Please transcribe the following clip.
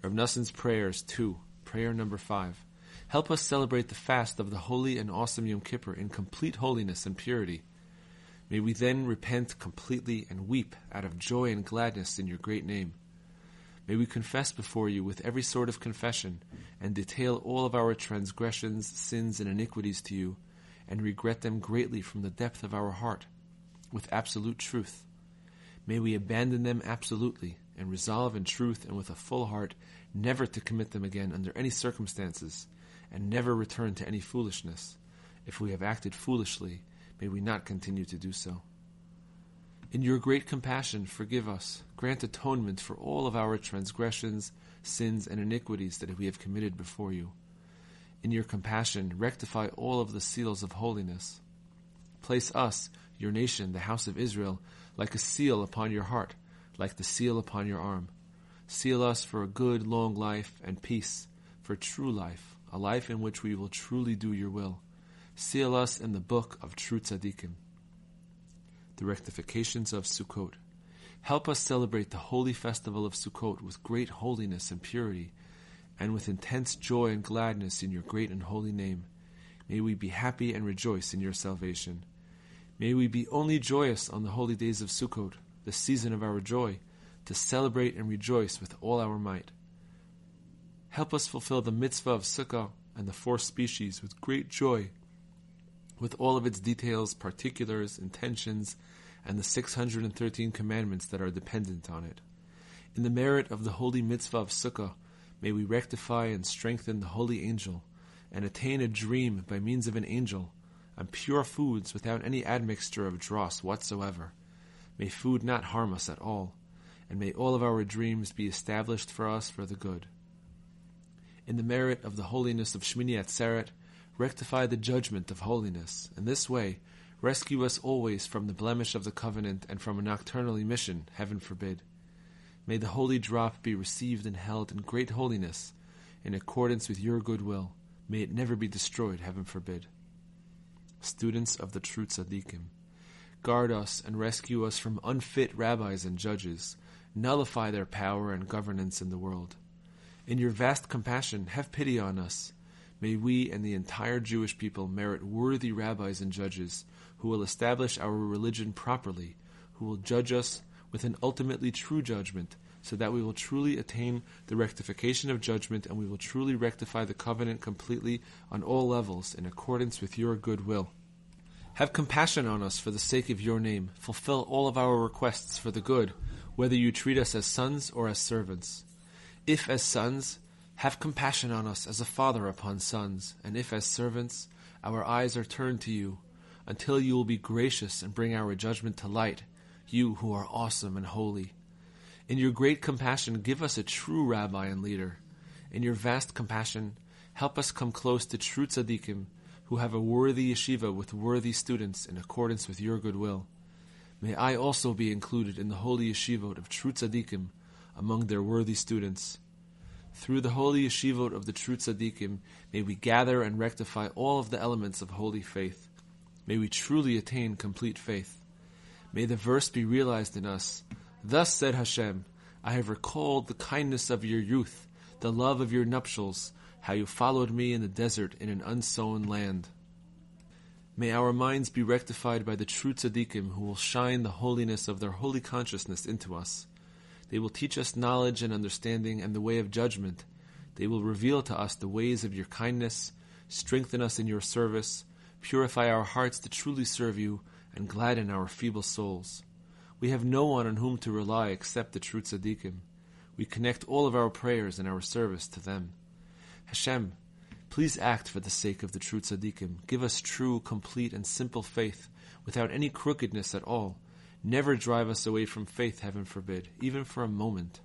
Rav Nassan's prayers 2, prayer number 5. Help us celebrate the fast of the holy and awesome Yom Kippur in complete holiness and purity. May we then repent completely and weep out of joy and gladness in your great name. May we confess before you with every sort of confession and detail all of our transgressions, sins, and iniquities to you, and regret them greatly from the depth of our heart, with absolute truth. May we abandon them absolutely and resolve in truth and with a full heart never to commit them again under any circumstances and never return to any foolishness. If we have acted foolishly, may we not continue to do so. In your great compassion, forgive us. Grant atonement for all of our transgressions, sins, and iniquities that we have committed before you. In your compassion, rectify all of the seals of holiness. Place us, your nation, the house of Israel, like a seal upon your heart, like the seal upon your arm. Seal us for a good, long life and peace, for true life, a life in which we will truly do your will. Seal us in the book of true tzaddikim. The rectifications of Sukkot. Help us celebrate the holy festival of Sukkot with great holiness and purity, and with intense joy and gladness in your great and holy name. May we be happy and rejoice in your salvation. May we be only joyous on the holy days of Sukkot, the season of our joy, to celebrate and rejoice with all our might. Help us fulfill the mitzvah of Sukkah and the four species with great joy, with all of its details, particulars, intentions, and the 613 commandments that are dependent on it. In the merit of the holy mitzvah of Sukkah, may we rectify and strengthen the holy angel, and attain a dream by means of an angel, and pure foods without any admixture of dross whatsoever. May food not harm us at all, and may all of our dreams be established for us for the good in the merit of the holiness of Shmini Atzeret, rectify the judgment of holiness. In this way, rescue us always from the blemish of the covenant and from a nocturnal emission, heaven forbid. May the holy drop be received and held in great holiness, in accordance with your good will. May it never be destroyed, heaven forbid. Students of the true tzaddikim, guard us and rescue us from unfit rabbis and judges, nullify their power and governance in the world. In your vast compassion, have pity on us. May we and the entire Jewish people merit worthy rabbis and judges who will establish our religion properly, who will judge us with an ultimately true judgment, so that we will truly attain the rectification of judgment and we will truly rectify the covenant completely on all levels in accordance with your good will. Have compassion on us for the sake of your name. Fulfill all of our requests for the good, whether you treat us as sons or as servants. If as sons, have compassion on us as a father upon sons, and if as servants, our eyes are turned to you, until you will be gracious and bring our judgment to light, you who are awesome and holy. In your great compassion, give us a true rabbi and leader. In your vast compassion, help us come close to true tzaddikim, who have a worthy yeshiva with worthy students in accordance with your good will. May I also be included in the holy yeshivot of true tzaddikim, among their worthy students. Through the holy yeshivot of the true tzaddikim, may we gather and rectify all of the elements of holy faith. May we truly attain complete faith. May the verse be realized in us. Thus said Hashem, I have recalled the kindness of your youth, the love of your nuptials, how you followed me in the desert in an unsown land. May our minds be rectified by the true tzaddikim who will shine the holiness of their holy consciousness into us. They will teach us knowledge and understanding and the way of judgment. They will reveal to us the ways of your kindness, strengthen us in your service, purify our hearts to truly serve you, and gladden our feeble souls. We have no one on whom to rely except the true tzaddikim. We connect all of our prayers and our service to them. Hashem, please act for the sake of the true tzaddikim. Give us true, complete, and simple faith, without any crookedness at all, Never drive us away from faith, heaven forbid, even for a moment.